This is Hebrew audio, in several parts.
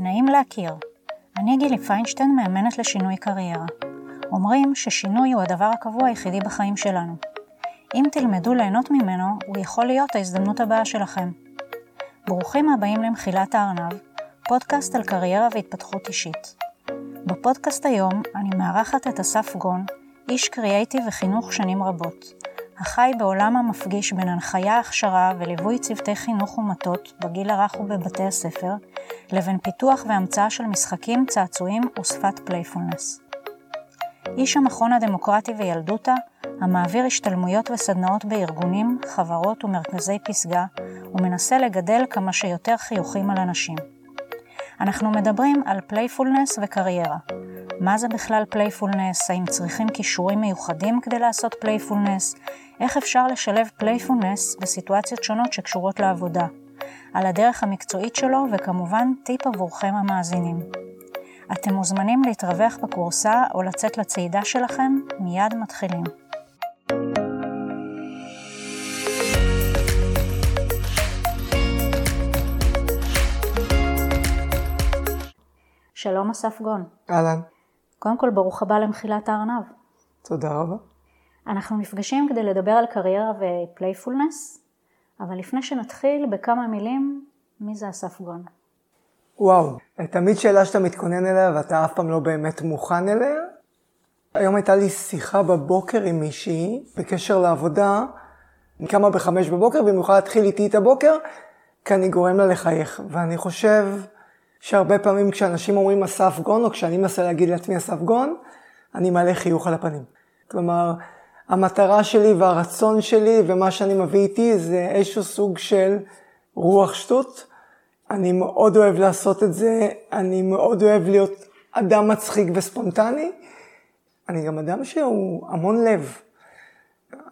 נעים להכיר. אני גילי פיינשטיין, מאמנת לשינוי קריירה. אומרים ששינוי הוא הדבר הקבוע היחידי בחיים שלנו. אם תלמדו ליהנות ממנו, הוא יכול להיות ההזדמנות הבאה שלכם. ברוכים הבאים למחילת הארנב, פודקאסט על קריירה והתפתחות אישית. בפודקאסט היום אני מארחת את אסף גון, איש קריאייטיב וחינוך שנים רבות. החי בעולם המפגיש בין הנחיה, הכשרה וליווי צוותי חינוך ומטות בגיל הרך ובבתי הספר, לבין פיתוח והמצאה של משחקים, צעצועים ושפת playfulness. איש המכון הדמוקרטי וילדותה, המעביר השתלמויות וסדנאות בארגונים, חברות ומרכזי פסגה, ומנסה לגדל כמה שיותר חיוכים על אנשים. אנחנו מדברים על playfulness וקריירה. מה זה בכלל playfulness? האם צריכים כישורים מיוחדים כדי לעשות playfulness? איך אפשר לשלב playfulness בסיטואציות שונות שקשורות לעבודה? על הדרך המקצועית שלו, וכמובן טיפ עבורכם המאזינים. אתם מוזמנים להתרווח בקורסה או לצאת לצעידה שלכם, מיד מתחילים. שלום אסף גון. אהלן. קודם כל, ברוך הבא למחילת הארנב. תודה רבה. אנחנו נפגשים כדי לדבר על קריירה ופלייפולנס, אבל לפני שנתחיל, בכמה מילים, מי זה אסף גון? וואו, תמיד שאלה שאתה מתכונן אליה ואתה אף פעם לא באמת מוכן אליה. היום הייתה לי שיחה בבוקר עם מישהי בקשר לעבודה, קמה בחמש בבוקר והיא יכולה להתחיל איתי את הבוקר, כי אני גורם לה לחייך. ואני חושב שהרבה פעמים כשאנשים אומרים אסף גון, או כשאני מנסה להגיד לעצמי אסף גון, אני מעלה חיוך על הפנים. כלומר, המטרה שלי והרצון שלי ומה שאני מביא איתי זה איזשהו סוג של רוח שטות. אני מאוד אוהב לעשות את זה, אני מאוד אוהב להיות אדם מצחיק וספונטני. אני גם אדם שהוא המון לב.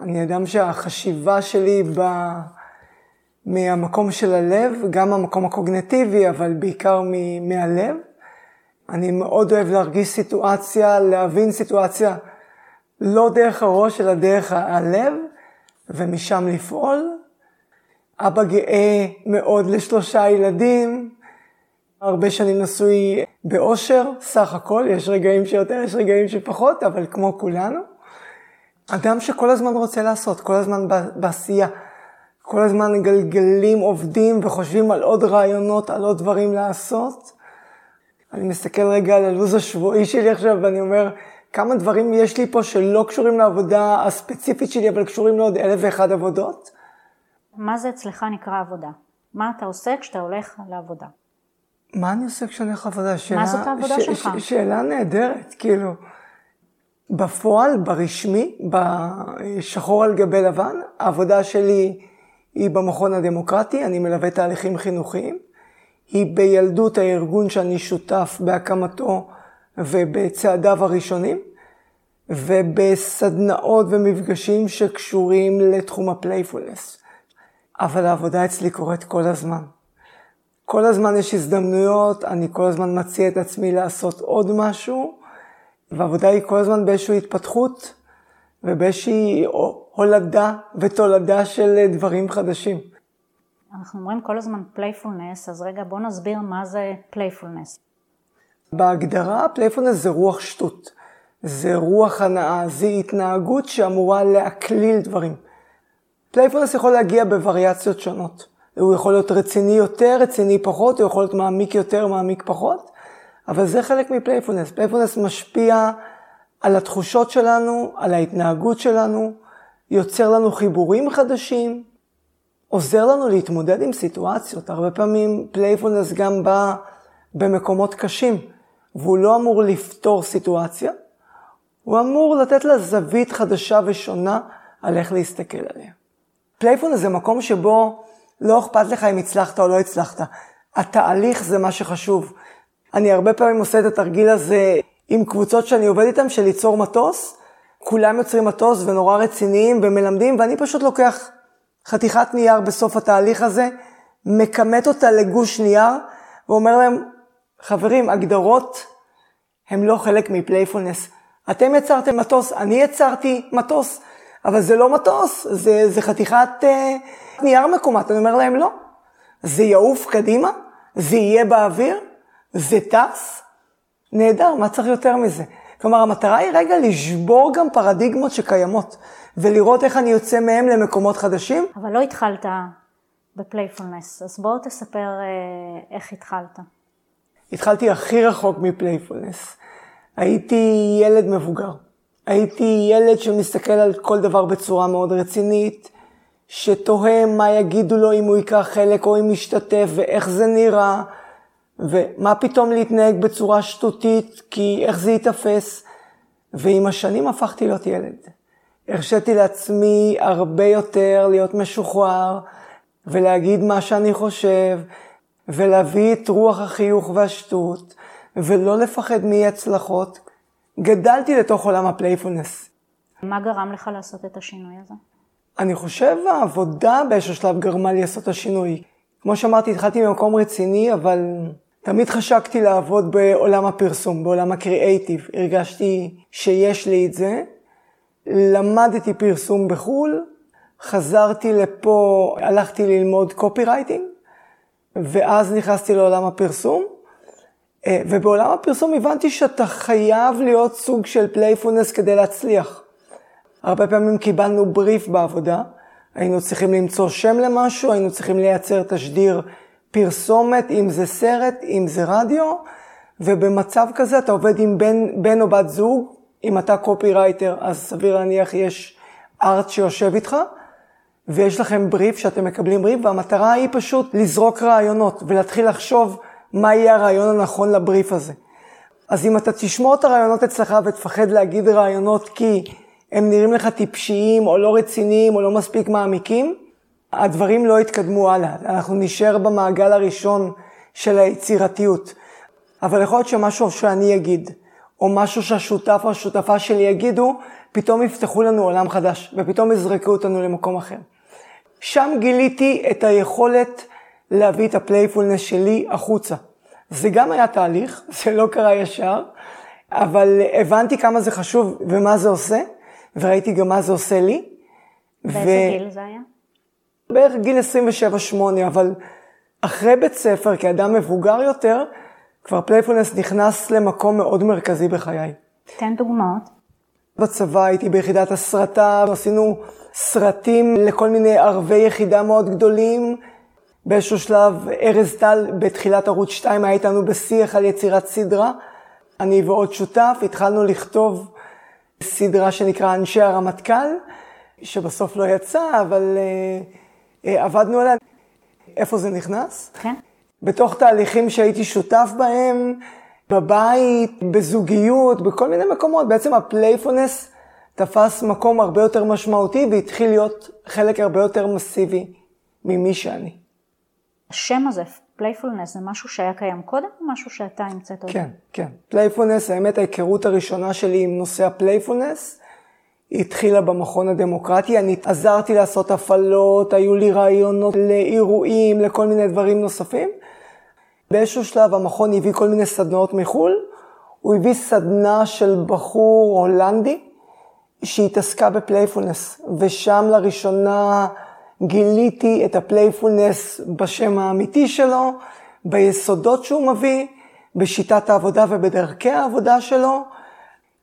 אני אדם שהחשיבה שלי באה מהמקום של הלב, גם המקום הקוגנטיבי, אבל בעיקר מהלב. אני מאוד אוהב להרגיש סיטואציה, להבין סיטואציה. לא דרך הראש, אלא דרך הלב, ומשם לפעול. אבא גאה מאוד לשלושה ילדים, הרבה שנים נשוי באושר, סך הכל, יש רגעים שיותר, יש רגעים שפחות, אבל כמו כולנו. אדם שכל הזמן רוצה לעשות, כל הזמן בעשייה. כל הזמן גלגלים עובדים וחושבים על עוד רעיונות, על עוד דברים לעשות. אני מסתכל רגע על הלו"ז השבועי שלי עכשיו ואני אומר, כמה דברים יש לי פה שלא קשורים לעבודה הספציפית שלי, אבל קשורים לעוד אלף ואחד עבודות. מה זה אצלך נקרא עבודה? מה אתה עושה כשאתה הולך לעבודה? מה אני עושה כשאני הולך לעבודה? שאלה, מה זאת העבודה ש, שלך? ש, שאלה נהדרת, כאילו. בפועל, ברשמי, בשחור על גבי לבן, העבודה שלי היא במכון הדמוקרטי, אני מלווה תהליכים חינוכיים. היא בילדות הארגון שאני שותף בהקמתו ובצעדיו הראשונים, ובסדנאות ומפגשים שקשורים לתחום הפלייפולנס. אבל העבודה אצלי קורית כל הזמן. כל הזמן יש הזדמנויות, אני כל הזמן מציע את עצמי לעשות עוד משהו, והעבודה היא כל הזמן באיזושהי התפתחות ובאיזושהי הולדה ותולדה של דברים חדשים. אנחנו אומרים כל הזמן playfulness, אז רגע בוא נסביר מה זה playfulness. בהגדרה playfulness זה רוח שטות, זה רוח הנאה, זה התנהגות שאמורה להקליל דברים. playfulness יכול להגיע בווריאציות שונות. הוא יכול להיות רציני יותר, רציני פחות, הוא יכול להיות מעמיק יותר, מעמיק פחות, אבל זה חלק מ playfulness. playfulness משפיע על התחושות שלנו, על ההתנהגות שלנו, יוצר לנו חיבורים חדשים, עוזר לנו להתמודד עם סיטואציות. הרבה פעמים playfulness גם בא במקומות קשים, והוא לא אמור לפתור סיטואציה, הוא אמור לתת לה זווית חדשה ושונה על איך להסתכל עליה. playfulness זה מקום שבו לא אכפת לך אם הצלחת או לא הצלחת. התהליך זה מה שחשוב. אני הרבה פעמים עושה את התרגיל הזה עם קבוצות שאני עובד איתן, של ליצור מטוס. כולם יוצרים מטוס ונורא רציניים ומלמדים, ואני פשוט לוקח חתיכת נייר בסוף התהליך הזה, מקמט אותה לגוש נייר, ואומר להם, חברים, הגדרות הם לא חלק מ playfulness. אתם יצרתם מטוס, אני יצרתי מטוס, אבל זה לא מטוס, זה, זה חתיכת אה, נייר מקומט. אני אומר להם, לא. זה יעוף קדימה, זה יהיה באוויר, זה טס? נהדר, מה צריך יותר מזה? כלומר, המטרה היא רגע לשבור גם פרדיגמות שקיימות, ולראות איך אני יוצא מהם למקומות חדשים. אבל לא התחלת בפלייפולנס, אז בואו תספר אה, איך התחלת. התחלתי הכי רחוק מפלייפולנס. הייתי ילד מבוגר. הייתי ילד שמסתכל על כל דבר בצורה מאוד רצינית, שתוהה מה יגידו לו אם הוא ייקח חלק או אם ישתתף ואיך זה נראה, ומה פתאום להתנהג בצורה שטותית, כי איך זה ייתפס. ועם השנים הפכתי להיות ילד. הרשיתי לעצמי הרבה יותר להיות משוחרר ולהגיד מה שאני חושב ולהביא את רוח החיוך והשטות ולא לפחד מאי הצלחות. גדלתי לתוך עולם ה playfulness. מה גרם לך לעשות את השינוי הזה? אני חושב העבודה באיזשהו שלב גרמה לי לעשות את השינוי. כמו שאמרתי, התחלתי ממקום רציני, אבל תמיד חשקתי לעבוד בעולם הפרסום, בעולם הקריאייטיב. הרגשתי שיש לי את זה. למדתי פרסום בחו"ל, חזרתי לפה, הלכתי ללמוד קופי רייטינג, ואז נכנסתי לעולם הפרסום. אה, ובעולם הפרסום הבנתי שאתה חייב להיות סוג של playfulness כדי להצליח. הרבה פעמים קיבלנו בריף בעבודה, היינו צריכים למצוא שם למשהו, היינו צריכים לייצר תשדיר פרסומת, אם זה סרט, אם זה רדיו, ובמצב כזה אתה עובד עם בן, בן או בת זוג, אם אתה קופי רייטר, אז סביר להניח יש ארט שיושב איתך, ויש לכם בריף שאתם מקבלים בריף, והמטרה היא פשוט לזרוק רעיונות ולהתחיל לחשוב מה יהיה הרעיון הנכון לבריף הזה. אז אם אתה תשמור את הרעיונות אצלך ותפחד להגיד רעיונות כי הם נראים לך טיפשיים או לא רציניים או לא מספיק מעמיקים, הדברים לא יתקדמו הלאה. אנחנו נשאר במעגל הראשון של היצירתיות. אבל יכול להיות שמשהו שאני אגיד, או משהו שהשותף או השותפה שלי יגידו, פתאום יפתחו לנו עולם חדש, ופתאום יזרקו אותנו למקום אחר. שם גיליתי את היכולת להביא את ה playfulness שלי החוצה. זה גם היה תהליך, זה לא קרה ישר, אבל הבנתי כמה זה חשוב ומה זה עושה, וראיתי גם מה זה עושה לי. באיזה ו... גיל זה היה? בערך גיל 27-8, אבל אחרי בית ספר, כאדם מבוגר יותר, כבר playfulness נכנס למקום מאוד מרכזי בחיי. תן דוגמאות. בצבא הייתי ביחידת הסרטה, עשינו סרטים לכל מיני ערבי יחידה מאוד גדולים. באיזשהו שלב, ארז טל בתחילת ערוץ 2 היה איתנו בשיח על יצירת סדרה. אני ועוד שותף התחלנו לכתוב סדרה שנקרא אנשי הרמטכ"ל, שבסוף לא יצא, אבל אה, אה, עבדנו עליה. איפה זה נכנס? כן. בתוך תהליכים שהייתי שותף בהם, בבית, בזוגיות, בכל מיני מקומות. בעצם ה playfulness תפס מקום הרבה יותר משמעותי והתחיל להיות חלק הרבה יותר מסיבי ממי שאני. השם הזה, playfulness, זה משהו שהיה קיים קודם או משהו שאתה המצאת? כן, כן. playfulness, האמת ההיכרות הראשונה שלי עם נושא ה playfulness, התחילה במכון הדמוקרטי, אני עזרתי לעשות הפעלות, היו לי רעיונות לאירועים, לכל מיני דברים נוספים. באיזשהו שלב המכון הביא כל מיני סדנאות מחו"ל, הוא הביא סדנה של בחור הולנדי שהתעסקה ב playfulness, ושם לראשונה גיליתי את ה playfulness בשם האמיתי שלו, ביסודות שהוא מביא, בשיטת העבודה ובדרכי העבודה שלו.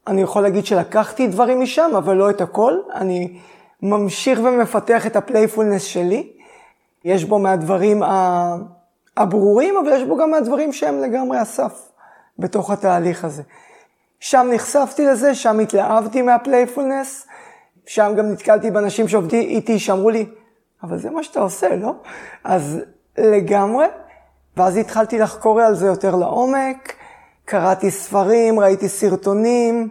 אני יכול להגיד שלקחתי דברים משם, אבל לא את הכל. אני ממשיך ומפתח את ה playfulness שלי. יש בו מהדברים הברורים, אבל יש בו גם מהדברים שהם לגמרי הסף בתוך התהליך הזה. שם נחשפתי לזה, שם התלהבתי מהפלייפולנס, שם גם נתקלתי באנשים שעובדים איתי, שאמרו לי, אבל זה מה שאתה עושה, לא? אז לגמרי. ואז התחלתי לחקור על זה יותר לעומק, קראתי ספרים, ראיתי סרטונים.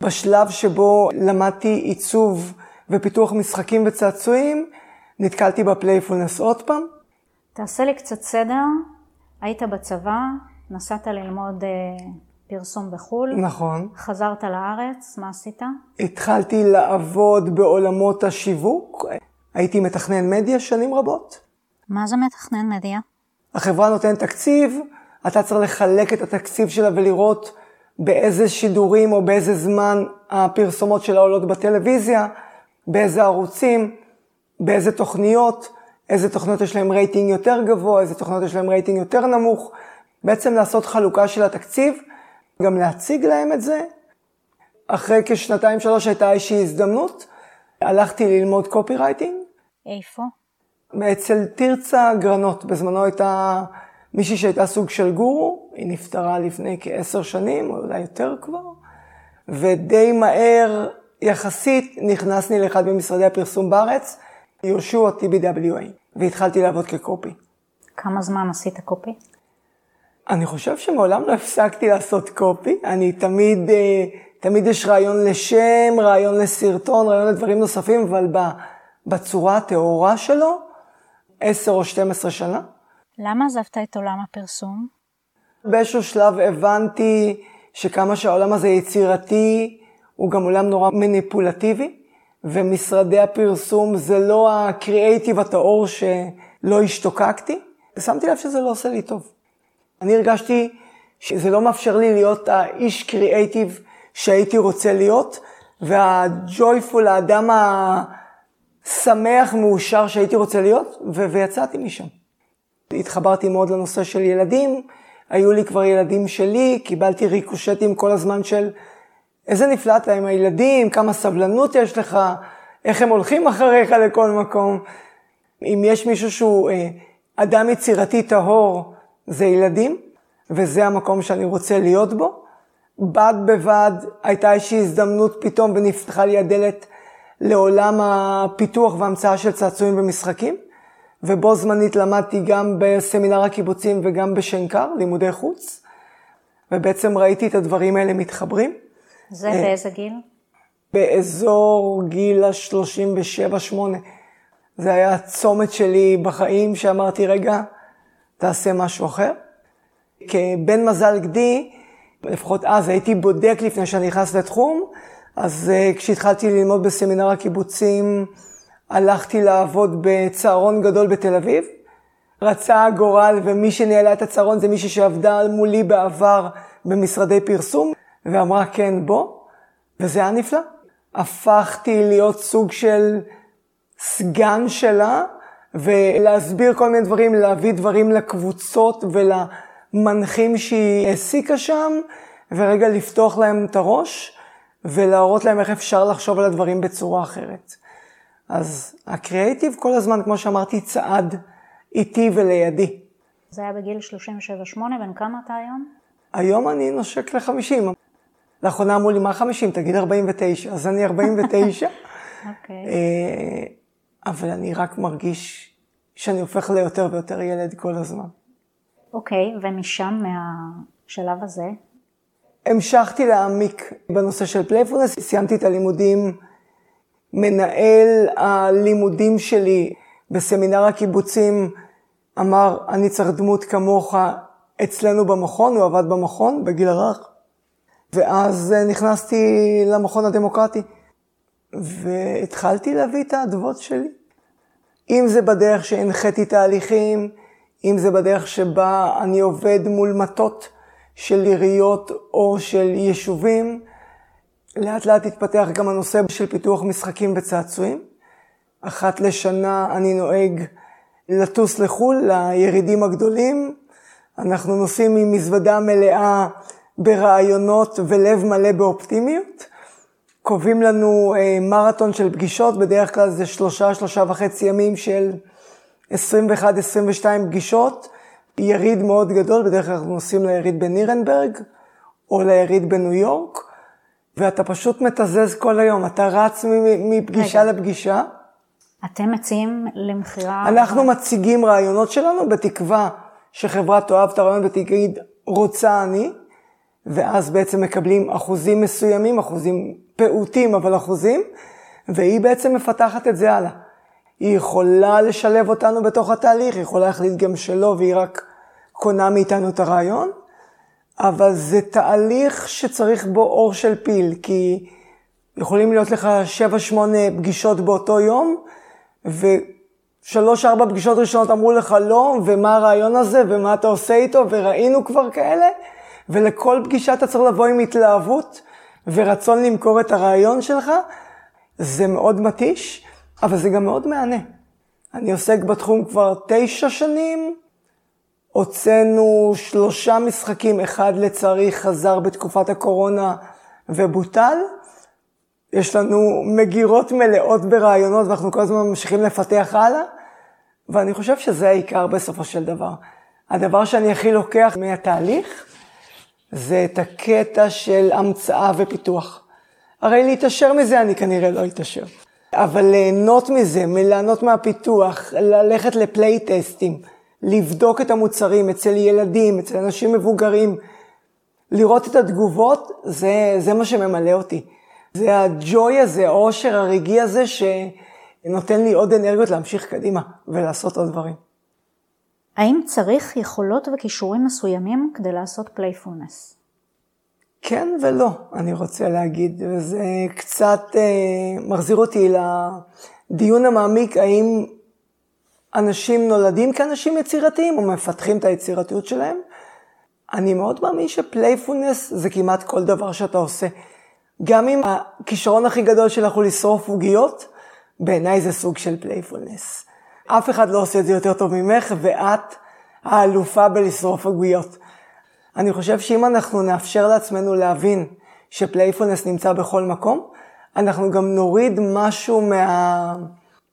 בשלב שבו למדתי עיצוב ופיתוח משחקים וצעצועים, נתקלתי בפלייפולנס עוד פעם. תעשה לי קצת סדר. היית בצבא, נסעת ללמוד אה, פרסום בחו"ל. נכון. חזרת לארץ, מה עשית? התחלתי לעבוד בעולמות השיווק. הייתי מתכנן מדיה שנים רבות. מה זה מתכנן מדיה? החברה נותנת תקציב, אתה צריך לחלק את התקציב שלה ולראות באיזה שידורים או באיזה זמן הפרסומות שלה עולות בטלוויזיה, באיזה ערוצים, באיזה תוכניות, איזה תוכניות יש להם רייטינג יותר גבוה, איזה תוכניות יש להם רייטינג יותר נמוך, בעצם לעשות חלוקה של התקציב, גם להציג להם את זה. אחרי כשנתיים שלוש הייתה איזושהי הזדמנות, הלכתי ללמוד copywriting. איפה? אצל תרצה גרנות, בזמנו הייתה מישהי שהייתה סוג של גורו, היא נפטרה לפני כעשר שנים, או אולי יותר כבר, ודי מהר יחסית נכנסני לאחד ממשרדי הפרסום בארץ, יהושע TBWA, והתחלתי לעבוד כקופי. כמה זמן עשית קופי? אני חושב שמעולם לא הפסקתי לעשות קופי, אני תמיד, אה, תמיד יש רעיון לשם, רעיון לסרטון, רעיון לדברים נוספים, אבל בצורה הטהורה שלו, 10 או 12 שנה. למה עזבת את עולם הפרסום? באיזשהו שלב הבנתי שכמה שהעולם הזה יצירתי, הוא גם עולם נורא מניפולטיבי, ומשרדי הפרסום זה לא הקריאייטיב הטהור שלא השתוקקתי. ושמתי לב שזה לא עושה לי טוב. אני הרגשתי שזה לא מאפשר לי להיות האיש קריאייטיב שהייתי רוצה להיות, והג'ויפול, האדם השמח, מאושר שהייתי רוצה להיות, ו- ויצאתי משם. התחברתי מאוד לנושא של ילדים, היו לי כבר ילדים שלי, קיבלתי ריקושטים כל הזמן של איזה נפלא אתה עם הילדים, כמה סבלנות יש לך, איך הם הולכים אחריך לכל מקום. אם יש מישהו שהוא אה, אדם יצירתי טהור, זה ילדים, וזה המקום שאני רוצה להיות בו. בד בבד הייתה איזושהי הזדמנות פתאום ונפתחה לי הדלת לעולם הפיתוח והמצאה של צעצועים ומשחקים. ובו זמנית למדתי גם בסמינר הקיבוצים וגם בשנקר, לימודי חוץ, ובעצם ראיתי את הדברים האלה מתחברים. זה באיזה גיל? באזור גיל ה-37-8. זה היה הצומת שלי בחיים שאמרתי, רגע, תעשה משהו אחר. כבן מזל גדי, לפחות אז הייתי בודק לפני שאני נכנס לתחום, אז uh, כשהתחלתי ללמוד בסמינר הקיבוצים, הלכתי לעבוד בצהרון גדול בתל אביב. רצה הגורל, ומי שניהלה את הצהרון זה מישהי שעבדה מולי בעבר במשרדי פרסום, ואמרה כן בוא, וזה היה נפלא. הפכתי להיות סוג של סגן שלה, ולהסביר כל מיני דברים, להביא דברים לקבוצות ולמנחים שהיא העסיקה שם, ורגע לפתוח להם את הראש, ולהראות להם איך אפשר לחשוב על הדברים בצורה אחרת. אז הקריאייטיב כל הזמן, כמו שאמרתי, צעד איתי ולידי. זה היה בגיל 37-8, בן כמה אתה היום? היום אני נושק ל-50. לאחרונה אמרו לי, מה 50? תגיד 49. אז אני 49. אוקיי. אה, אבל אני רק מרגיש שאני הופך ליותר ויותר ילד כל הזמן. אוקיי, ומשם, מהשלב הזה? המשכתי להעמיק בנושא של playfulness, סיימתי את הלימודים מנהל הלימודים שלי בסמינר הקיבוצים אמר, אני צריך דמות כמוך אצלנו במכון, הוא עבד במכון בגיל הרך. ואז נכנסתי למכון הדמוקרטי, והתחלתי להביא את האדוות שלי. אם זה בדרך שהנחיתי תהליכים, אם זה בדרך שבה אני עובד מול מטות של עיריות או של יישובים, לאט לאט התפתח גם הנושא של פיתוח משחקים וצעצועים. אחת לשנה אני נוהג לטוס לחו"ל, לירידים הגדולים. אנחנו נוסעים עם מזוודה מלאה ברעיונות ולב מלא באופטימיות. קובעים לנו אה, מרתון של פגישות, בדרך כלל זה שלושה, שלושה וחצי ימים של 21-22 פגישות. יריד מאוד גדול, בדרך כלל אנחנו נוסעים ליריד בנירנברג או ליריד בניו יורק. ואתה פשוט מתזז כל היום, אתה רץ מפגישה רגע. לפגישה. אתם מציעים למכירה? אנחנו מציגים רעיונות שלנו בתקווה שחברה תאהב את הרעיון ותגיד, רוצה אני, ואז בעצם מקבלים אחוזים מסוימים, אחוזים פעוטים, אבל אחוזים, והיא בעצם מפתחת את זה הלאה. היא יכולה לשלב אותנו בתוך התהליך, היא יכולה להחליט גם שלא, והיא רק קונה מאיתנו את הרעיון, אבל זה תהליך שצריך בו אור של פיל, כי יכולים להיות לך 7-8 פגישות באותו יום, ושלוש-ארבע פגישות ראשונות אמרו לך לא, ומה הרעיון הזה, ומה אתה עושה איתו, וראינו כבר כאלה, ולכל פגישה אתה צריך לבוא עם התלהבות ורצון למכור את הרעיון שלך. זה מאוד מתיש, אבל זה גם מאוד מהנה. אני עוסק בתחום כבר תשע שנים, הוצאנו שלושה משחקים, אחד לצערי חזר בתקופת הקורונה ובוטל. יש לנו מגירות מלאות ברעיונות ואנחנו כל הזמן ממשיכים לפתח הלאה, ואני חושב שזה העיקר בסופו של דבר. הדבר שאני הכי לוקח מהתהליך זה את הקטע של המצאה ופיתוח. הרי להתעשר מזה אני כנראה לא אתעשר. אבל ליהנות מזה, מליהנות מהפיתוח, ללכת לפלייטסטים, לבדוק את המוצרים אצל ילדים, אצל אנשים מבוגרים, לראות את התגובות, זה, זה מה שממלא אותי. זה הג'וי הזה, העושר הרגעי הזה, שנותן לי עוד אנרגיות להמשיך קדימה ולעשות עוד דברים. האם צריך יכולות וכישורים מסוימים כדי לעשות playfulness? כן ולא, אני רוצה להגיד, וזה קצת אה, מחזיר אותי לדיון המעמיק, האם אנשים נולדים כאנשים יצירתיים או מפתחים את היצירתיות שלהם. אני מאוד מאמין ש playfulness זה כמעט כל דבר שאתה עושה. גם אם הכישרון הכי גדול שלך הוא לשרוף עוגיות, בעיניי זה סוג של playfulness. אף אחד לא עושה את זה יותר טוב ממך, ואת האלופה בלשרוף עוגיות. אני חושב שאם אנחנו נאפשר לעצמנו להבין ש playfulness נמצא בכל מקום, אנחנו גם נוריד משהו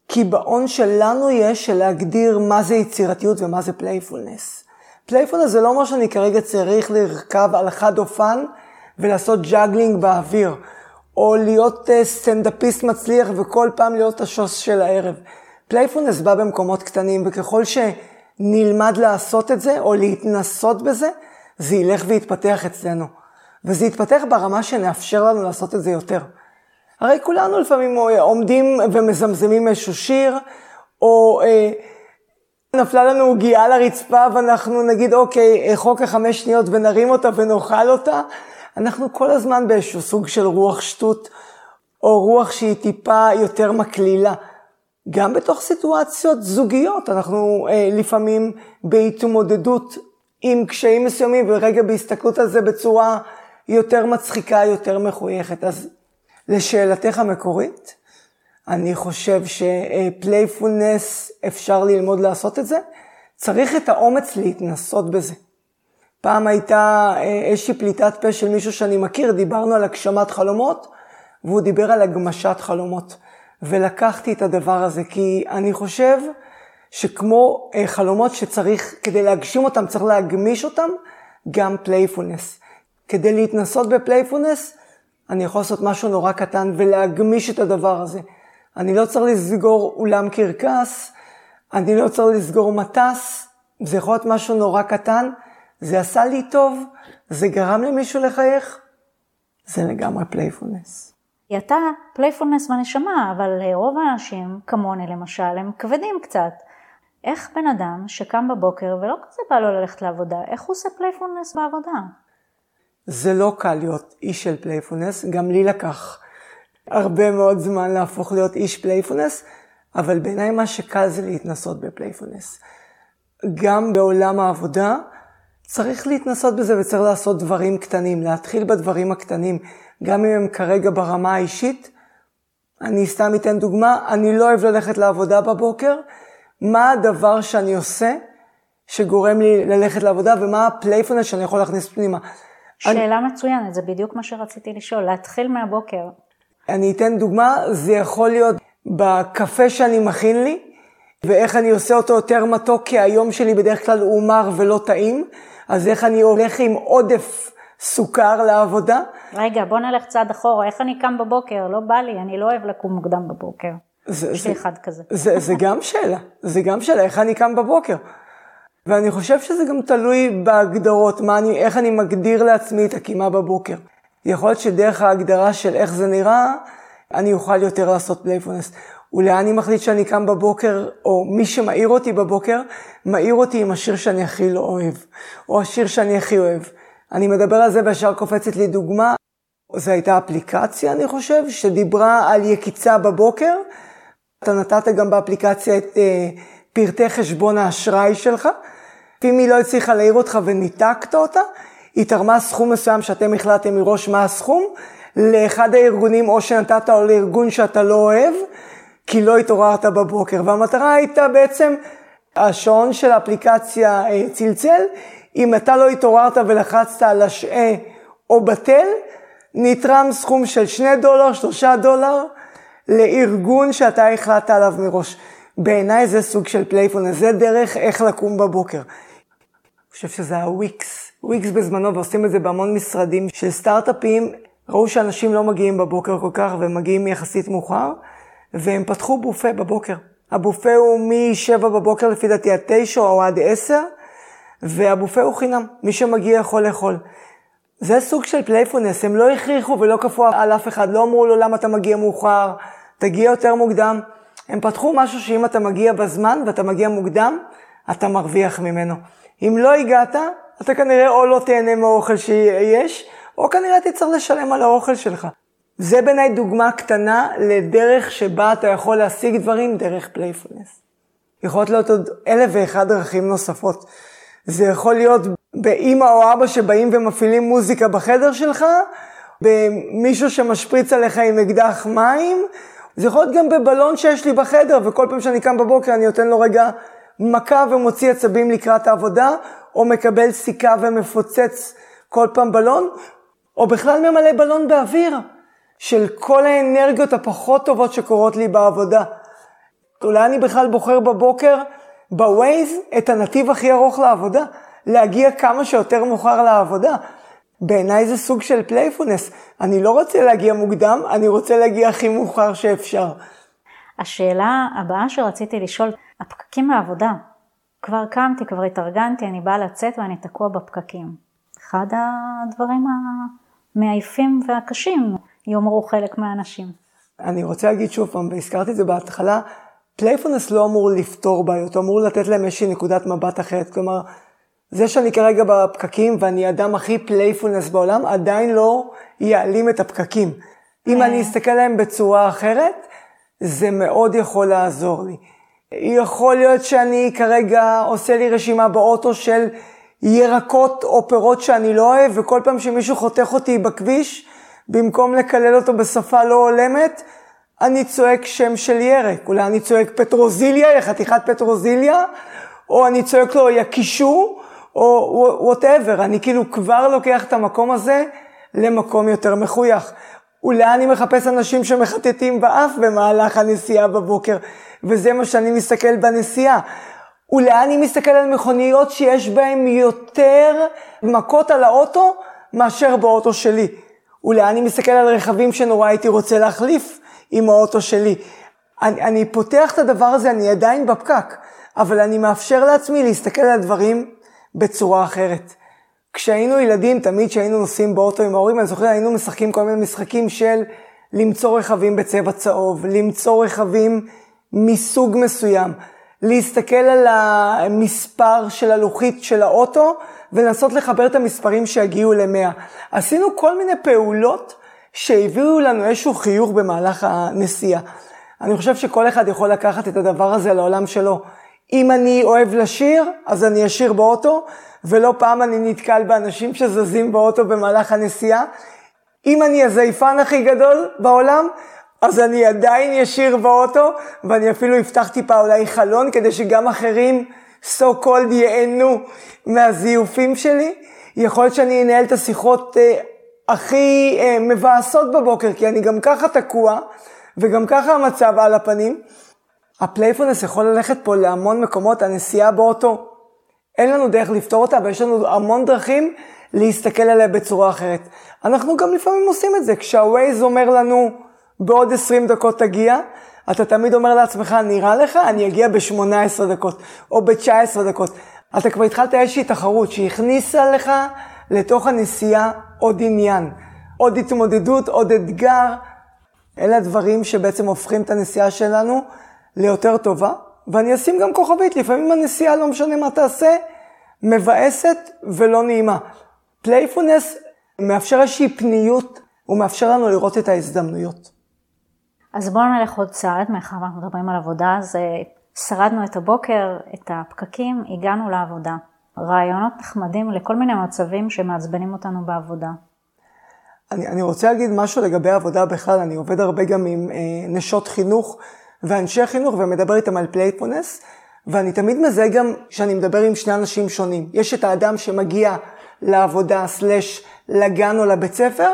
מהקיבעון שלנו יש של להגדיר מה זה יצירתיות ומה זה playfulness. playfulness זה לא אומר שאני כרגע צריך לרכב על חד אופן ולעשות juggling באוויר, או להיות אה, סטנדאפיסט מצליח וכל פעם להיות השוס של הערב. playfulness בא במקומות קטנים, וככל שנלמד לעשות את זה, או להתנסות בזה, זה ילך ויתפתח אצלנו. וזה יתפתח ברמה שנאפשר לנו לעשות את זה יותר. הרי כולנו לפעמים עומדים ומזמזמים איזשהו שיר, או אה, נפלה לנו עוגיה על הרצפה ואנחנו נגיד, אוקיי, חוק החמש שניות ונרים אותה ונאכל אותה. אנחנו כל הזמן באיזשהו סוג של רוח שטות, או רוח שהיא טיפה יותר מקלילה. גם בתוך סיטואציות זוגיות, אנחנו אה, לפעמים בהתמודדות עם קשיים מסוימים, ורגע בהסתכלות על זה בצורה יותר מצחיקה, יותר מחויכת. אז לשאלתך המקורית, אני חושב שפלייפולנס, אפשר ללמוד לעשות את זה. צריך את האומץ להתנסות בזה. פעם הייתה אה, איזושהי פליטת פה של מישהו שאני מכיר, דיברנו על הגשמת חלומות, והוא דיבר על הגמשת חלומות. ולקחתי את הדבר הזה, כי אני חושב שכמו אה, חלומות שצריך, כדי להגשים אותם, צריך להגמיש אותם, גם playfulness. כדי להתנסות ב playfulness, אני יכול לעשות משהו נורא קטן ולהגמיש את הדבר הזה. אני לא צריך לסגור אולם קרקס, אני לא צריך לסגור מטס, זה יכול להיות משהו נורא קטן, זה עשה לי טוב, זה גרם למישהו לחייך, זה לגמרי playfulness. כי אתה playfulness בנשמה, אבל רוב האנשים, כמוני למשל, הם כבדים קצת. איך בן אדם שקם בבוקר ולא כזה בא לו ללכת לעבודה, איך הוא עושה playfulness בעבודה? זה לא קל להיות איש של playfulness, גם לי לקח הרבה מאוד זמן להפוך להיות איש playfulness, אבל בעיניי מה שקל זה להתנסות ב playfulness. גם בעולם העבודה צריך להתנסות בזה וצריך לעשות דברים קטנים, להתחיל בדברים הקטנים. גם אם הם כרגע ברמה האישית. אני סתם אתן דוגמה, אני לא אוהב ללכת לעבודה בבוקר. מה הדבר שאני עושה שגורם לי ללכת לעבודה, ומה ה playfulness שאני יכול להכניס פנימה. שאלה אני... מצוינת, זה בדיוק מה שרציתי לשאול, להתחיל מהבוקר. אני אתן דוגמה, זה יכול להיות בקפה שאני מכין לי, ואיך אני עושה אותו יותר מתוק, כי היום שלי בדרך כלל הוא מר ולא טעים, אז איך אני הולך עם עודף סוכר לעבודה. רגע, בוא נלך צעד אחורה, איך אני קם בבוקר? לא בא לי, אני לא אוהב לקום מוקדם בבוקר. זה, יש לי אחד כזה. זה, זה גם שאלה, זה גם שאלה, איך אני קם בבוקר. ואני חושב שזה גם תלוי בהגדרות, אני, איך אני מגדיר לעצמי את הקימה בבוקר. יכול להיות שדרך ההגדרה של איך זה נראה, אני אוכל יותר לעשות playfulness. ולאן אני מחליט שאני קם בבוקר, או מי שמעיר אותי בבוקר, מעיר אותי עם השיר שאני הכי לא אוהב, או השיר שאני הכי אוהב. אני מדבר על זה וישר קופצת לי דוגמה. זו הייתה אפליקציה, אני חושב, שדיברה על יקיצה בבוקר. אתה נתת גם באפליקציה את אה, פרטי חשבון האשראי שלך. אם היא לא הצליחה להעיר אותך וניתקת אותה, היא תרמה סכום מסוים שאתם החלטתם מראש מה הסכום, לאחד הארגונים או שנתת או לארגון שאתה לא אוהב, כי לא התעוררת בבוקר. והמטרה הייתה בעצם השעון של האפליקציה אה, צלצל, אם אתה לא התעוררת ולחצת על השעה או בטל, נתרם סכום של 2 דולר, 3 דולר, לארגון שאתה החלטת עליו מראש. בעיניי זה סוג של playfulness, זה דרך איך לקום בבוקר. אני חושב שזה הוויקס. וויקס בזמנו, ועושים את זה בהמון משרדים של סטארט-אפים, ראו שאנשים לא מגיעים בבוקר כל כך, והם מגיעים יחסית מאוחר, והם פתחו בופה בבוקר. הבופה הוא מ-7 בבוקר לפי דעתי עד 9 או עד 10, והבופה הוא חינם, מי שמגיע יכול לאכול. זה סוג של playfulness, הם לא הכריחו ולא כפו על אף אחד, לא אמרו לו למה אתה מגיע מאוחר, תגיע יותר מוקדם. הם פתחו משהו שאם אתה מגיע בזמן ואתה מגיע מוקדם, אתה מרוויח ממנו. אם לא הגעת, אתה כנראה או לא תהנה מהאוכל שיש, או כנראה תצטרך לשלם על האוכל שלך. זה בעיניי דוגמה קטנה לדרך שבה אתה יכול להשיג דברים דרך playfulness. יכולות להיות עוד אלף ואחד דרכים נוספות. זה יכול להיות באימא או אבא שבאים ומפעילים מוזיקה בחדר שלך, במישהו שמשפריץ עליך עם אקדח מים, זה יכול להיות גם בבלון שיש לי בחדר, וכל פעם שאני קם בבוקר אני נותן לו רגע מכה ומוציא עצבים לקראת העבודה, או מקבל סיכה ומפוצץ כל פעם בלון, או בכלל ממלא בלון באוויר, של כל האנרגיות הפחות טובות שקורות לי בעבודה. אולי אני בכלל בוחר בבוקר ב Waze את הנתיב הכי ארוך לעבודה, להגיע כמה שיותר מאוחר לעבודה. בעיניי זה סוג של playfulness. אני לא רוצה להגיע מוקדם, אני רוצה להגיע הכי מאוחר שאפשר. השאלה הבאה שרציתי לשאול, הפקקים לעבודה. כבר קמתי, כבר התארגנתי, אני באה לצאת ואני תקוע בפקקים. אחד הדברים המעייפים והקשים, יאמרו חלק מהאנשים. אני רוצה להגיד שוב פעם, והזכרתי את זה בהתחלה, playfulness לא אמור לפתור בעיות, הוא אמור לתת להם איזושהי נקודת מבט אחרת. כלומר, זה שאני כרגע בפקקים ואני אדם הכי playfulness בעולם, עדיין לא יעלים את הפקקים. אם אני אסתכל עליהם בצורה אחרת, זה מאוד יכול לעזור לי. יכול להיות שאני כרגע עושה לי רשימה באוטו של ירקות או פירות שאני לא אוהב, וכל פעם שמישהו חותך אותי בכביש, במקום לקלל אותו בשפה לא הולמת, אני צועק שם של ירק. אולי אני צועק פטרוזיליה, חתיכת פטרוזיליה, או אני צועק לו יקישו, או וואטאבר. אני כאילו כבר לוקח את המקום הזה למקום יותר מחוייך. אולי אני מחפש אנשים שמחטטים באף במהלך הנסיעה בבוקר, וזה מה שאני מסתכל בנסיעה. אולי אני מסתכל על מכוניות שיש בהן יותר מכות על האוטו מאשר באוטו שלי. אולי אני מסתכל על רכבים שנורא הייתי רוצה להחליף עם האוטו שלי. אני, אני פותח את הדבר הזה, אני עדיין בפקק, אבל אני מאפשר לעצמי להסתכל על הדברים בצורה אחרת. כשהיינו ילדים, תמיד כשהיינו נוסעים באוטו עם ההורים, אני זוכר, היינו משחקים כל מיני משחקים של למצוא רכבים בצבע צהוב, למצוא רכבים מסוג מסוים, להסתכל על המספר של הלוחית של האוטו ולנסות לחבר את המספרים שיגיעו ל-100. עשינו כל מיני פעולות שהביאו לנו איזשהו חיוך במהלך הנסיעה. אני חושב שכל אחד יכול לקחת את הדבר הזה לעולם שלו. אם אני אוהב לשיר, אז אני אשיר באוטו, ולא פעם אני נתקל באנשים שזזים באוטו במהלך הנסיעה. אם אני הזייפן הכי גדול בעולם, אז אני עדיין ישיר באוטו, ואני אפילו אפתח טיפה אולי חלון, כדי שגם אחרים, so called, ייהנו מהזיופים שלי. יכול להיות שאני אנהל את השיחות אה, הכי אה, מבאסות בבוקר, כי אני גם ככה תקוע, וגם ככה המצב על הפנים. ה playfulness יכול ללכת פה להמון מקומות, הנסיעה באוטו, אין לנו דרך לפתור אותה, ויש לנו המון דרכים להסתכל עליה בצורה אחרת. אנחנו גם לפעמים עושים את זה, כשהווייז אומר לנו, בעוד 20 דקות תגיע, אתה תמיד אומר לעצמך, נראה לך, אני אגיע ב-18 דקות, או ב-19 דקות. אתה כבר התחלת איזושהי תחרות שהכניסה לך לתוך הנסיעה עוד עניין, עוד התמודדות, עוד אתגר. אלה הדברים שבעצם הופכים את הנסיעה שלנו ליותר טובה, ואני אשים גם כוכבית, לפעמים הנסיעה, לא משנה מה תעשה, מבאסת ולא נעימה. playfulness מאפשר איזושהי פניות, הוא מאפשר לנו לראות את ההזדמנויות. אז בואו נלך עוד צעד, מאחר ואנחנו מדברים על עבודה, אז שרדנו את הבוקר, את הפקקים, הגענו לעבודה. רעיונות נחמדים לכל מיני מצבים שמעצבנים אותנו בעבודה. אני, אני רוצה להגיד משהו לגבי עבודה בכלל, אני עובד הרבה גם עם אה, נשות חינוך ואנשי חינוך ומדבר איתם על playfulness, ואני תמיד מזהה גם שאני מדבר עם שני אנשים שונים. יש את האדם שמגיע לעבודה, סלש לגן או לבית ספר,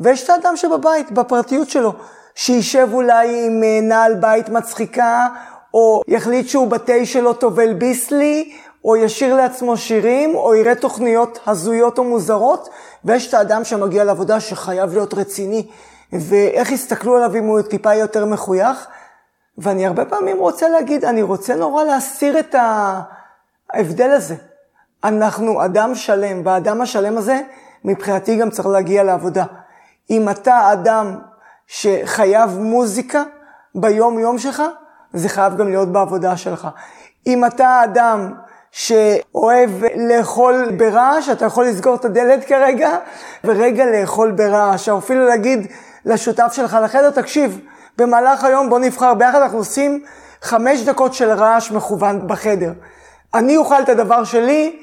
ויש את האדם שבבית, בפרטיות שלו, שישב אולי עם אה, נעל בית מצחיקה, או יחליט שהוא בתה שלו טובל ביסלי, או ישיר לעצמו שירים, או יראה תוכניות הזויות או מוזרות, ויש את האדם שמגיע לעבודה שחייב להיות רציני, ואיך יסתכלו עליו אם הוא טיפה יותר מחוייך. ואני הרבה פעמים רוצה להגיד, אני רוצה נורא להסיר את ההבדל הזה. אנחנו אדם שלם, והאדם השלם הזה, מבחינתי גם צריך להגיע לעבודה. אם אתה אדם שחייב מוזיקה ביום-יום שלך, זה חייב גם להיות בעבודה שלך. אם אתה אדם שאוהב לאכול ברעש, אתה יכול לסגור את הדלת כרגע, ורגע לאכול ברעש, או אפילו להגיד לשותף שלך לחדר, תקשיב, במהלך היום בוא נבחר ביחד, אנחנו עושים חמש דקות של רעש מכוון בחדר. אני אוכל את הדבר שלי,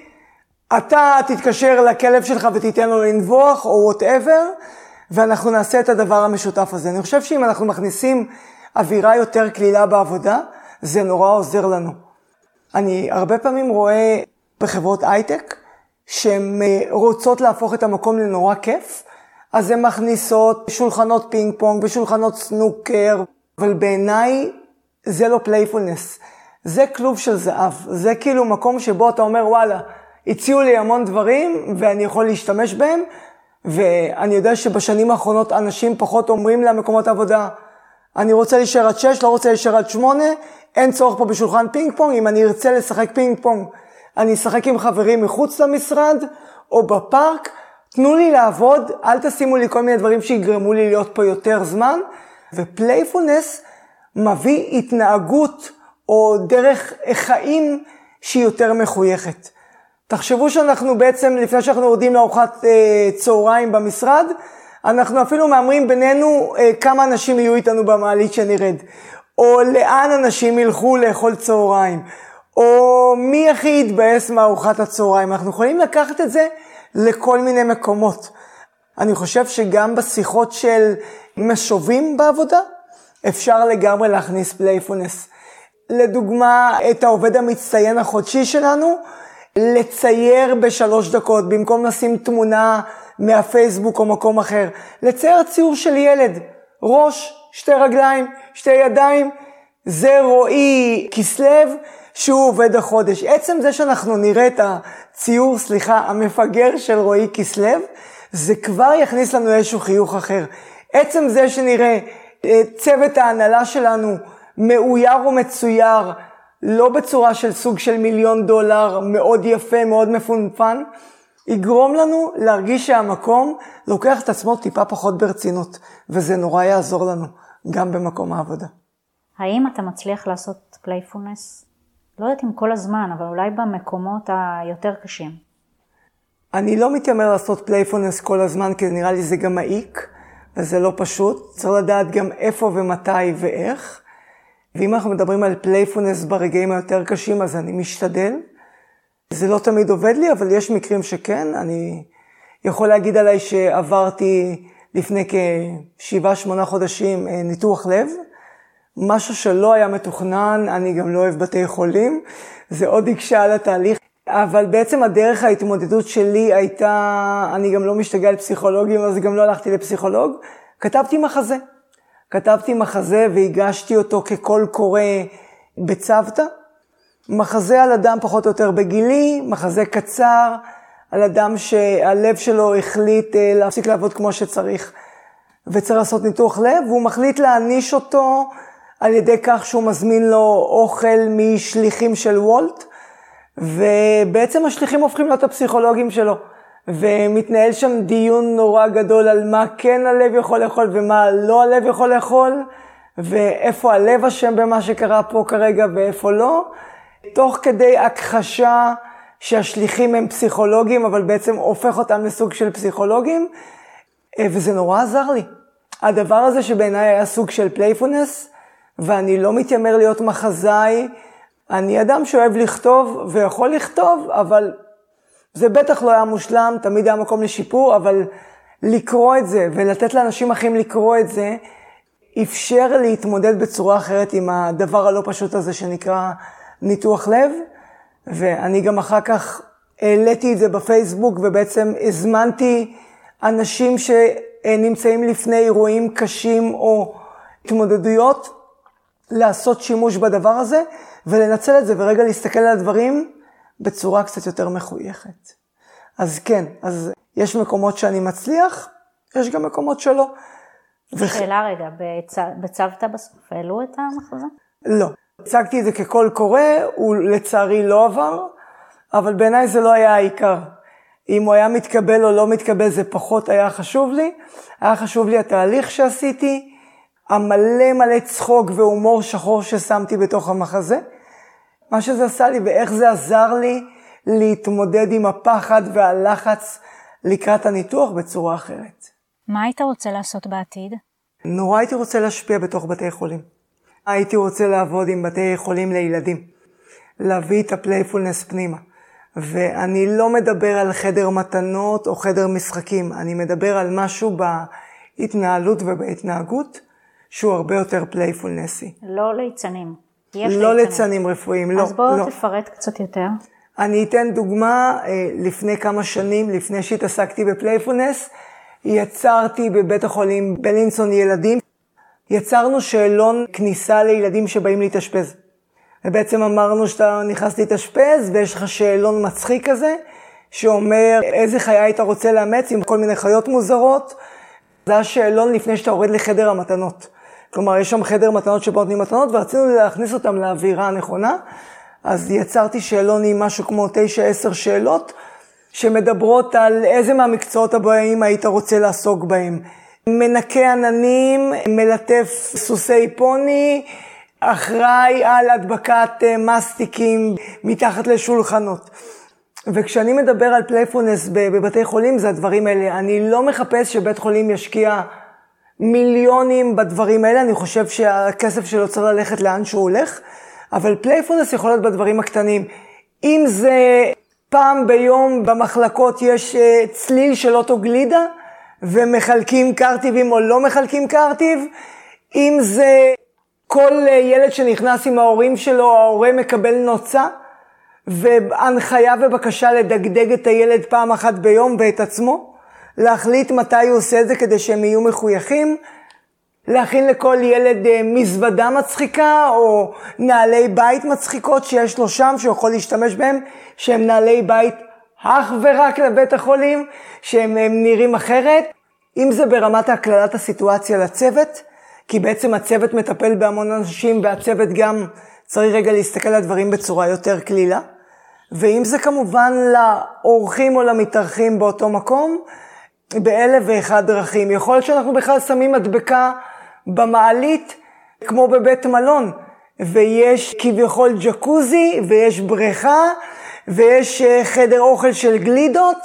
אתה תתקשר לכלב שלך ותיתן לו לנבוח, או whatever, ואנחנו נעשה את הדבר המשותף הזה. אני חושב שאם אנחנו מכניסים אווירה יותר קלילה בעבודה, זה נורא עוזר לנו. אני הרבה פעמים רואה בחברות הייטק שהן אה, רוצות להפוך את המקום לנורא כיף, אז הן מכניסות שולחנות פינג פונג ושולחנות סנוקר, אבל בעיניי זה לא playfulness. זה כלוב של זהב. זה כאילו מקום שבו אתה אומר, וואלה, הציעו לי המון דברים ואני יכול להשתמש בהם, ואני יודע שבשנים האחרונות אנשים פחות אומרים למקומות עבודה, אני רוצה להישאר עד 6, לא רוצה להישאר עד 8, אין צורך פה בשולחן פינג פונג, אם אני ארצה לשחק פינג פונג, אני אשחק עם חברים מחוץ למשרד או בפארק, תנו לי לעבוד, אל תשימו לי כל מיני דברים שיגרמו לי להיות פה יותר זמן, ופלייפולנס מביא התנהגות או דרך חיים שהיא יותר מחויכת. תחשבו שאנחנו בעצם, לפני שאנחנו יורדים לארוחת אה, צהריים במשרד, אנחנו אפילו מהמרים בינינו אה, כמה אנשים יהיו איתנו במעלית שנרד, או לאן אנשים ילכו לאכול צהריים, או מי הכי יתבאס מארוחת הצהריים. אנחנו יכולים לקחת את זה לכל מיני מקומות. אני חושב שגם בשיחות של משובים בעבודה, אפשר לגמרי להכניס playfulness. לדוגמה, את העובד המצטיין החודשי שלנו, לצייר בשלוש דקות, במקום לשים תמונה מהפייסבוק או מקום אחר. לצייר ציור של ילד, ראש, שתי רגליים, שתי ידיים, זה רועי כסלו שהוא עובד החודש. עצם זה שאנחנו נראה את הציור, סליחה, המפגר של רועי כסלו, זה כבר יכניס לנו איזשהו חיוך אחר. עצם זה שנראה אה, צוות ההנהלה שלנו מאויר ומצויר, לא בצורה של סוג של מיליון דולר, מאוד יפה, מאוד מפונפן, יגרום לנו להרגיש שהמקום לוקח את עצמו טיפה פחות ברצינות, וזה נורא יעזור לנו, גם במקום העבודה. האם אתה מצליח לעשות playfulness? לא יודעת אם כל הזמן, אבל אולי במקומות היותר קשים. אני לא מתיימר לעשות playfulness כל הזמן, כי נראה לי זה גם מעיק, וזה לא פשוט. צריך לדעת גם איפה ומתי ואיך. ואם אנחנו מדברים על playfulness ברגעים היותר קשים, אז אני משתדל. זה לא תמיד עובד לי, אבל יש מקרים שכן. אני יכול להגיד עליי שעברתי לפני כשבעה, שמונה חודשים אה, ניתוח לב. משהו שלא היה מתוכנן, אני גם לא אוהב בתי חולים, זה עוד הקשה על התהליך. אבל בעצם הדרך ההתמודדות שלי הייתה, אני גם לא משתגע על פסיכולוגים, אז גם לא הלכתי לפסיכולוג, כתבתי מחזה. כתבתי מחזה והגשתי אותו כקול קורא בצוותא. מחזה על אדם פחות או יותר בגילי, מחזה קצר, על אדם שהלב שלו החליט אה, להפסיק לעבוד כמו שצריך וצריך לעשות ניתוח לב, והוא מחליט להעניש אותו על ידי כך שהוא מזמין לו אוכל משליחים של וולט, ובעצם השליחים הופכים להיות הפסיכולוגים שלו. ומתנהל שם דיון נורא גדול על מה כן הלב יכול לאכול ומה לא הלב יכול לאכול, ואיפה הלב אשם במה שקרה פה כרגע ואיפה לא, תוך כדי הכחשה שהשליחים הם פסיכולוגים, אבל בעצם הופך אותם לסוג של פסיכולוגים, וזה נורא עזר לי. הדבר הזה שבעיניי היה סוג של playfulness, ואני לא מתיימר להיות מחזאי, אני אדם שאוהב לכתוב ויכול לכתוב, אבל זה בטח לא היה מושלם, תמיד היה מקום לשיפור, אבל לקרוא את זה ולתת לאנשים אחרים לקרוא את זה, אפשר להתמודד בצורה אחרת עם הדבר הלא פשוט הזה שנקרא ניתוח לב, ואני גם אחר כך העליתי את זה בפייסבוק ובעצם הזמנתי אנשים שנמצאים לפני אירועים קשים או התמודדויות לעשות שימוש בדבר הזה ולנצל את זה ורגע להסתכל על הדברים בצורה קצת יותר מחויכת. אז כן, אז יש מקומות שאני מצליח, יש גם מקומות שלא. שאלה רגע, בצוותא בסוף העלו את המחזה? לא. הצגתי את זה כקול קורא, הוא לצערי לא עבר, אבל בעיניי זה לא היה העיקר. אם הוא היה מתקבל או לא מתקבל זה פחות היה חשוב לי. היה חשוב לי התהליך שעשיתי, המלא מלא צחוק והומור שחור ששמתי בתוך המחזה. מה שזה עשה לי ואיך זה עזר לי להתמודד עם הפחד והלחץ לקראת הניתוח בצורה אחרת. מה היית רוצה לעשות בעתיד? נורא הייתי רוצה להשפיע בתוך בתי חולים. הייתי רוצה לעבוד עם בתי חולים לילדים. להביא את הפלייפולנס פנימה. ואני לא מדבר על חדר מתנות או חדר משחקים, אני מדבר על משהו בהתנהלות ובהתנהגות שהוא הרבה יותר פלייפולנסי. לא ליצנים. לא ליצנים רפואיים, לא. אז בואו לא. תפרט קצת יותר. אני אתן דוגמה, אה, לפני כמה שנים, לפני שהתעסקתי ב playfulness, יצרתי בבית החולים בלינסון ילדים, יצרנו שאלון כניסה לילדים שבאים להתאשפז. ובעצם אמרנו שאתה נכנס להתאשפז ויש לך שאלון מצחיק כזה, שאומר איזה חיה היית רוצה לאמץ עם כל מיני חיות מוזרות. זה השאלון לפני שאתה יורד לחדר המתנות. כלומר, יש שם חדר מתנות שבו נותנים מתנות, ורצינו להכניס אותם לאווירה הנכונה. אז יצרתי שאלון עם משהו כמו 9-10 שאלות, שמדברות על איזה מהמקצועות הבאים היית רוצה לעסוק בהם. מנקה עננים, מלטף סוסי פוני, אחראי על הדבקת אה, מסטיקים מתחת לשולחנות. וכשאני מדבר על playfulness בבתי חולים, זה הדברים האלה. אני לא מחפש שבית חולים ישקיע מיליונים בדברים האלה, אני חושב שהכסף שלו צריך ללכת לאן שהוא הולך, אבל playfulness יכול להיות בדברים הקטנים. אם זה פעם ביום במחלקות יש אה, צליל של אוטוגלידה, ומחלקים קרטיבים או לא מחלקים קרטיב, אם זה כל אה, ילד שנכנס עם ההורים שלו, ההורה מקבל נוצה, והנחיה ובקשה לדגדג את הילד פעם אחת ביום ואת עצמו, להחליט מתי הוא עושה את זה כדי שהם יהיו מחויכים, להכין לכל ילד אה, מזוודה מצחיקה או נעלי בית מצחיקות שיש לו שם, שהוא יכול להשתמש בהם, שהם נעלי בית אך ורק לבית החולים, שהם נראים אחרת. אם זה ברמת הקללת הסיטואציה לצוות, כי בעצם הצוות מטפל בהמון אנשים והצוות גם צריך רגע להסתכל על הדברים בצורה יותר קלילה. ואם זה כמובן לאורחים או למתארחים באותו מקום, באלף ואחד דרכים. יכול להיות שאנחנו בכלל שמים מדבקה במעלית, כמו בבית מלון, ויש כביכול ג'קוזי, ויש בריכה, ויש אה, חדר אוכל של גלידות.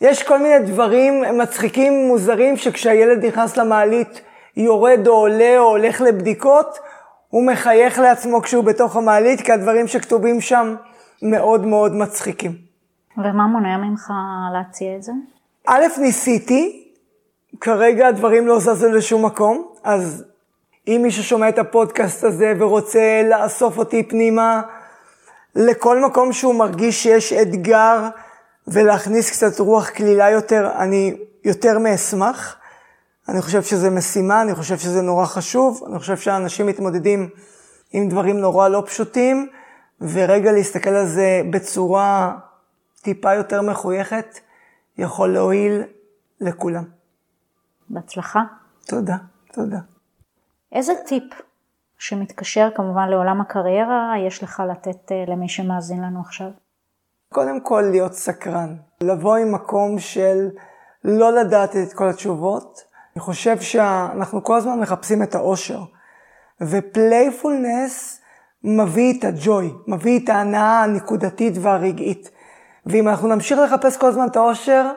יש כל מיני דברים מצחיקים, מוזרים, שכשהילד נכנס למעלית, יורד או עולה או הולך לבדיקות, הוא מחייך לעצמו כשהוא בתוך המעלית, כי הדברים שכתובים שם מאוד מאוד מצחיקים. ומה מונע ממך להציע את זה? א', ניסיתי, כרגע הדברים לא זזו לשום מקום, אז אם מי ששומע את הפודקאסט הזה ורוצה לאסוף אותי פנימה לכל מקום שהוא מרגיש שיש אתגר ולהכניס קצת רוח כלילה יותר, אני יותר מאשמח. אני חושב שזה משימה, אני חושב שזה נורא חשוב, אני חושב שאנשים מתמודדים עם דברים נורא לא פשוטים, ורגע להסתכל על זה בצורה טיפה יותר מחויכת, יכול להועיל לכולם. בהצלחה. תודה, תודה. איזה טיפ שמתקשר כמובן לעולם הקריירה יש לך לתת אה, למי שמאזין לנו עכשיו? קודם כל להיות סקרן, לבוא עם מקום של לא לדעת את כל התשובות. אני חושב שאנחנו כל הזמן מחפשים את האושר, ופלייפולנס מביא את הג'וי, מביא את ההנאה הנקודתית והרגעית. ואם אנחנו נמשיך לחפש כל הזמן את האושר,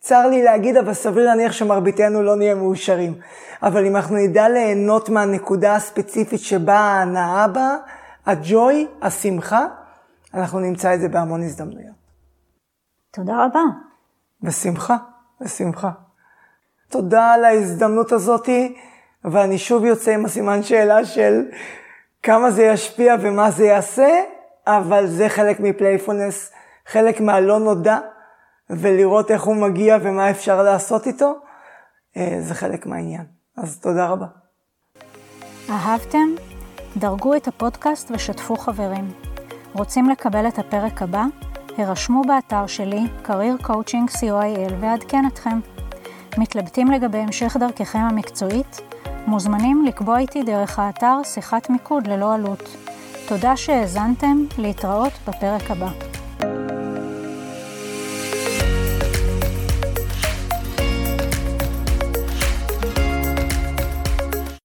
צר לי להגיד, אבל סביר להניח שמרביתנו לא נהיה מאושרים. אבל אם אנחנו נדע ליהנות מהנקודה הספציפית שבה ההנאה בה, הג'וי, השמחה, אנחנו נמצא את זה בהמון הזדמנויות. תודה רבה. בשמחה, בשמחה. תודה על ההזדמנות הזאתי, ואני שוב יוצא עם הסימן שאלה של כמה זה ישפיע ומה זה יעשה, אבל זה חלק מפלייפולנס, חלק מהלא נודע, ולראות איך הוא מגיע ומה אפשר לעשות איתו, אה, זה חלק מהעניין. אז תודה רבה. אהבתם? דרגו את הפודקאסט ושתפו חברים. רוצים לקבל את הפרק הבא? הרשמו באתר שלי, career coaching co.il, ועדכן אתכם. מתלבטים לגבי המשך דרככם המקצועית? מוזמנים לקבוע איתי דרך האתר שיחת מיקוד ללא עלות. תודה שהאזנתם, להתראות בפרק הבא.